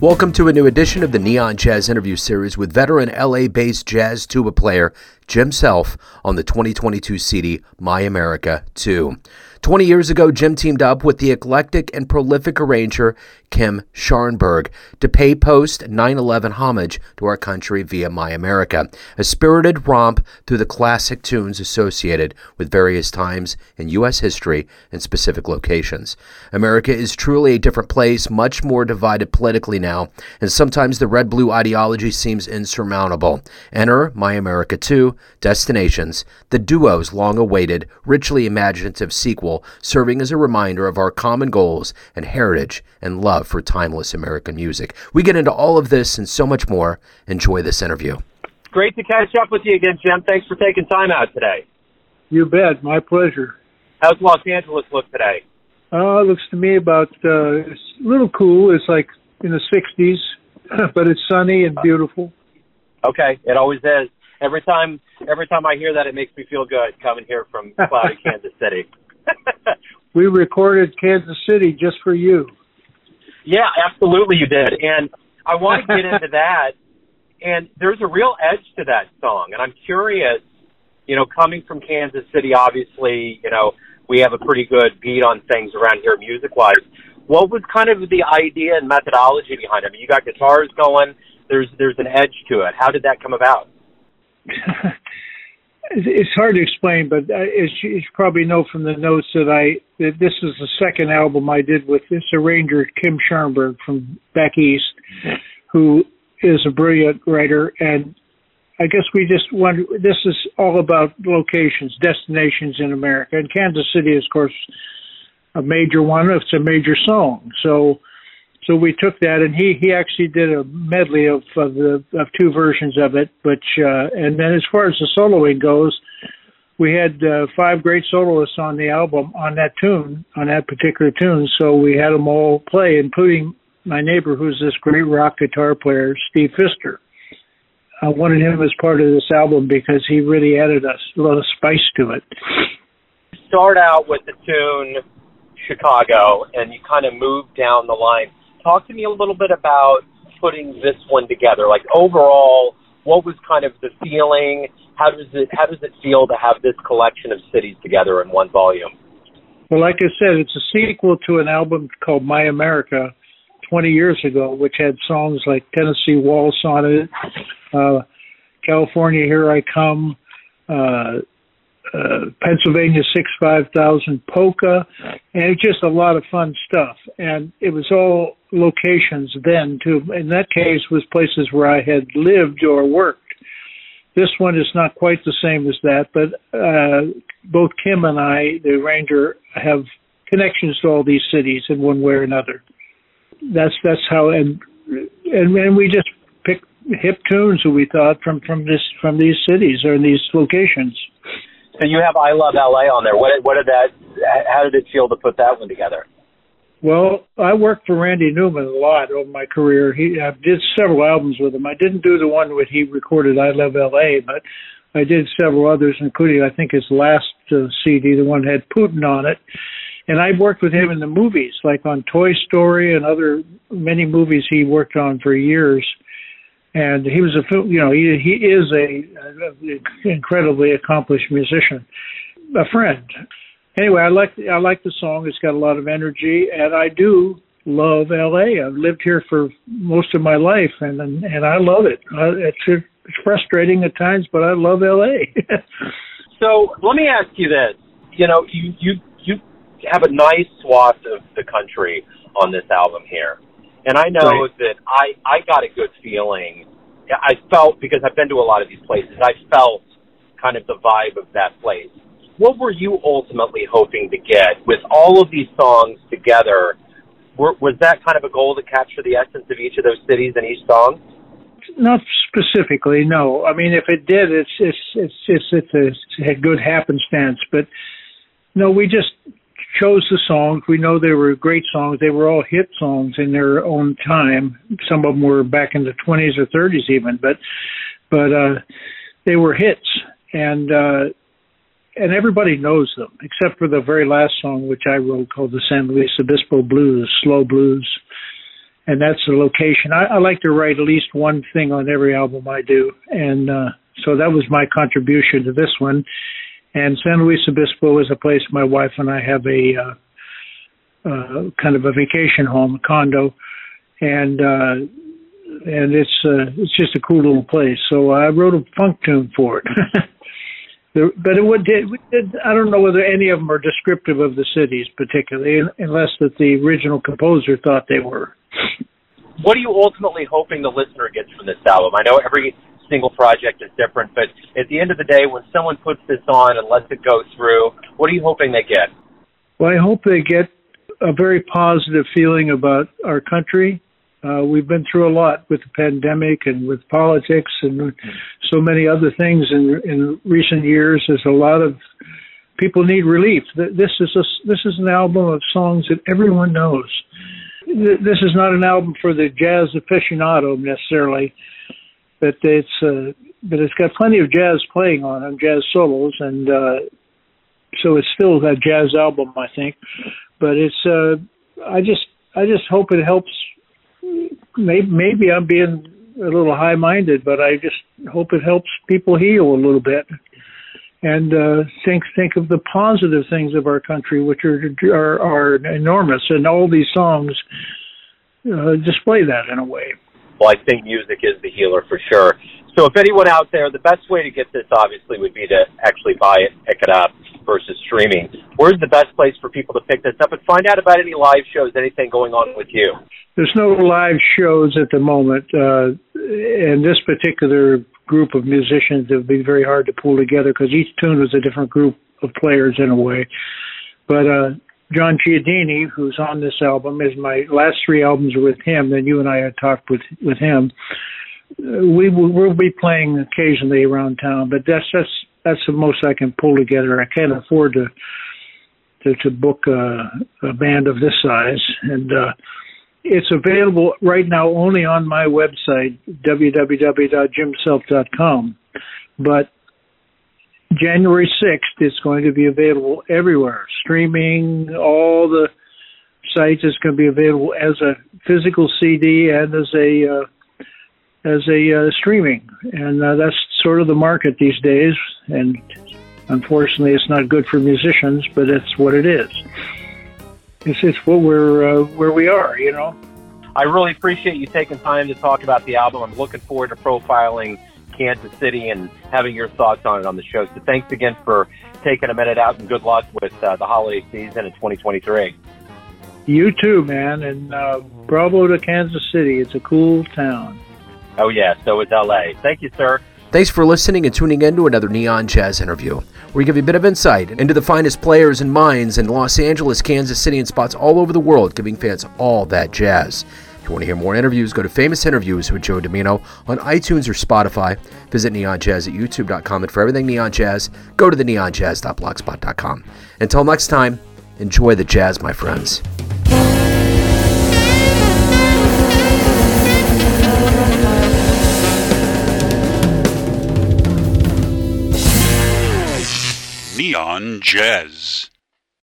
Welcome to a new edition of the Neon Jazz interview series with veteran LA based jazz tuba player Jim Self on the 2022 CD My America 2. 20 years ago, Jim teamed up with the eclectic and prolific arranger Kim Scharnberg to pay post 9 11 homage to our country via My America, a spirited romp through the classic tunes associated with various times in U.S. history and specific locations. America is truly a different place, much more divided politically now, and sometimes the red blue ideology seems insurmountable. Enter My America 2 Destinations, the duo's long awaited, richly imaginative sequel, serving as a reminder of our common goals and heritage and love for timeless American music. We get into all of this and so much more. Enjoy this interview. Great to catch up with you again, Jim. Thanks for taking time out today. You bet. My pleasure. How's Los Angeles look today? Uh, looks to me about uh, it's a little cool. It's like in the 60s, but it's sunny and beautiful. Okay, it always is. Every time, every time I hear that, it makes me feel good coming here from cloudy Kansas City. we recorded Kansas City just for you. Yeah, absolutely, you did. And I want to get into that. And there's a real edge to that song. And I'm curious, you know, coming from Kansas City, obviously, you know, we have a pretty good beat on things around here music wise. What was kind of the idea and methodology behind it? I mean, you got guitars going. There's there's an edge to it. How did that come about? It's hard to explain, but uh, as you probably know from the notes that I that this is the second album I did with this arranger Kim Scharnberg from back east, who is a brilliant writer, and I guess we just want this is all about locations, destinations in America, and Kansas City is of course a major one. It's a major song, so so we took that, and he he actually did a medley of of the of two versions of it. Which uh, and then as far as the soloing goes, we had uh, five great soloists on the album on that tune on that particular tune. So we had them all play, including my neighbor, who's this great rock guitar player, Steve Fister. I wanted him as part of this album because he really added a, a lot of spice to it. Start out with the tune Chicago, and you kind of move down the line talk to me a little bit about putting this one together. Like overall, what was kind of the feeling? How does it how does it feel to have this collection of cities together in one volume? Well, like I said, it's a sequel to an album called My America 20 years ago, which had songs like Tennessee Waltz on it, uh, California Here I Come, uh, uh, Pennsylvania six five thousand polka, and it's just a lot of fun stuff. And it was all locations then too. In that case, was places where I had lived or worked. This one is not quite the same as that, but uh, both Kim and I, the arranger, have connections to all these cities in one way or another. That's that's how and and, and we just picked hip tunes that we thought from from this from these cities or in these locations. So you have I Love LA on there. What what did that? How did it feel to put that one together? Well, I worked for Randy Newman a lot over my career. He I did several albums with him. I didn't do the one with he recorded I Love LA, but I did several others, including I think his last uh, CD, the one had Putin on it. And I worked with him in the movies, like on Toy Story and other many movies he worked on for years and he was a you know he he is a, a incredibly accomplished musician, a friend. Anyway, I like I like the song. It's got a lot of energy, and I do love L.A. I've lived here for most of my life, and and, and I love it. Uh, it's it's frustrating at times, but I love L.A. so let me ask you this: you know, you you you have a nice swath of the country on this album here. And I know right. that I I got a good feeling. I felt because I've been to a lot of these places. I felt kind of the vibe of that place. What were you ultimately hoping to get with all of these songs together? Were, was that kind of a goal to capture the essence of each of those cities in each song? Not specifically, no. I mean, if it did, it's it's it's it's, it's a, it's a good happenstance. But no, we just chose the songs. We know they were great songs. They were all hit songs in their own time. Some of them were back in the 20s or 30s even, but but uh, they were hits, and uh, and everybody knows them except for the very last song which I wrote called the San Luis Obispo Blues, slow blues. and that's the location. I, I like to write at least one thing on every album I do, and uh, so that was my contribution to this one. And San Luis Obispo is a place my wife and I have a uh, uh, kind of a vacation home, a condo, and uh, and it's uh, it's just a cool little place. So I wrote a funk tune for it. but it would it, I don't know whether any of them are descriptive of the cities particularly, unless that the original composer thought they were. What are you ultimately hoping the listener gets from this album? I know every single project is different, but at the end of the day, when someone puts this on and lets it go through, what are you hoping they get? Well, I hope they get a very positive feeling about our country. Uh, we've been through a lot with the pandemic and with politics and so many other things in in recent years. There's a lot of people need relief. This is a, this is an album of songs that everyone knows. This is not an album for the jazz aficionado necessarily, but it's uh, but it's got plenty of jazz playing on it, jazz solos, and uh, so it's still a jazz album, I think but it's uh I just I just hope it helps. Maybe, maybe I'm being a little high minded, but I just hope it helps people heal a little bit and uh, think think of the positive things of our country, which are are, are enormous, and all these songs uh, display that in a way. Well, I think music is the healer for sure. So, if anyone out there, the best way to get this obviously would be to actually buy it, pick it up versus streaming. Where's the best place for people to pick this up and find out about any live shows, anything going on with you? There's no live shows at the moment, uh, and this particular group of musicians it would be very hard to pull together because each tune was a different group of players in a way. But uh, John Chiodini, who's on this album, is my last three albums with him. Then you and I had talked with with him. Uh, we will we'll be playing occasionally around town, but that's that's that's the most I can pull together. I can't afford to to, to book a, a band of this size, and uh, it's available right now only on my website www.jimself.com. But January 6th, it's going to be available everywhere, streaming, all the sites. It's going to be available as a physical CD and as a uh, as a uh, streaming, and uh, that's sort of the market these days. And unfortunately, it's not good for musicians, but it's what it is. It's it's what we're uh, where we are, you know. I really appreciate you taking time to talk about the album. I'm looking forward to profiling Kansas City and having your thoughts on it on the show. So thanks again for taking a minute out, and good luck with uh, the holiday season in 2023. You too, man, and uh, bravo to Kansas City. It's a cool town. Oh, yeah, so is LA. Thank you, sir. Thanks for listening and tuning in to another Neon Jazz interview, where we give you a bit of insight into the finest players and minds in Los Angeles, Kansas City, and spots all over the world, giving fans all that jazz. You want to hear more interviews, go to Famous Interviews with Joe Dimino on iTunes or Spotify. Visit Neon Jazz at YouTube.com. And for everything Neon Jazz, go to the neonjazz.blogspot.com. Until next time, enjoy the jazz, my friends. Neon Jazz.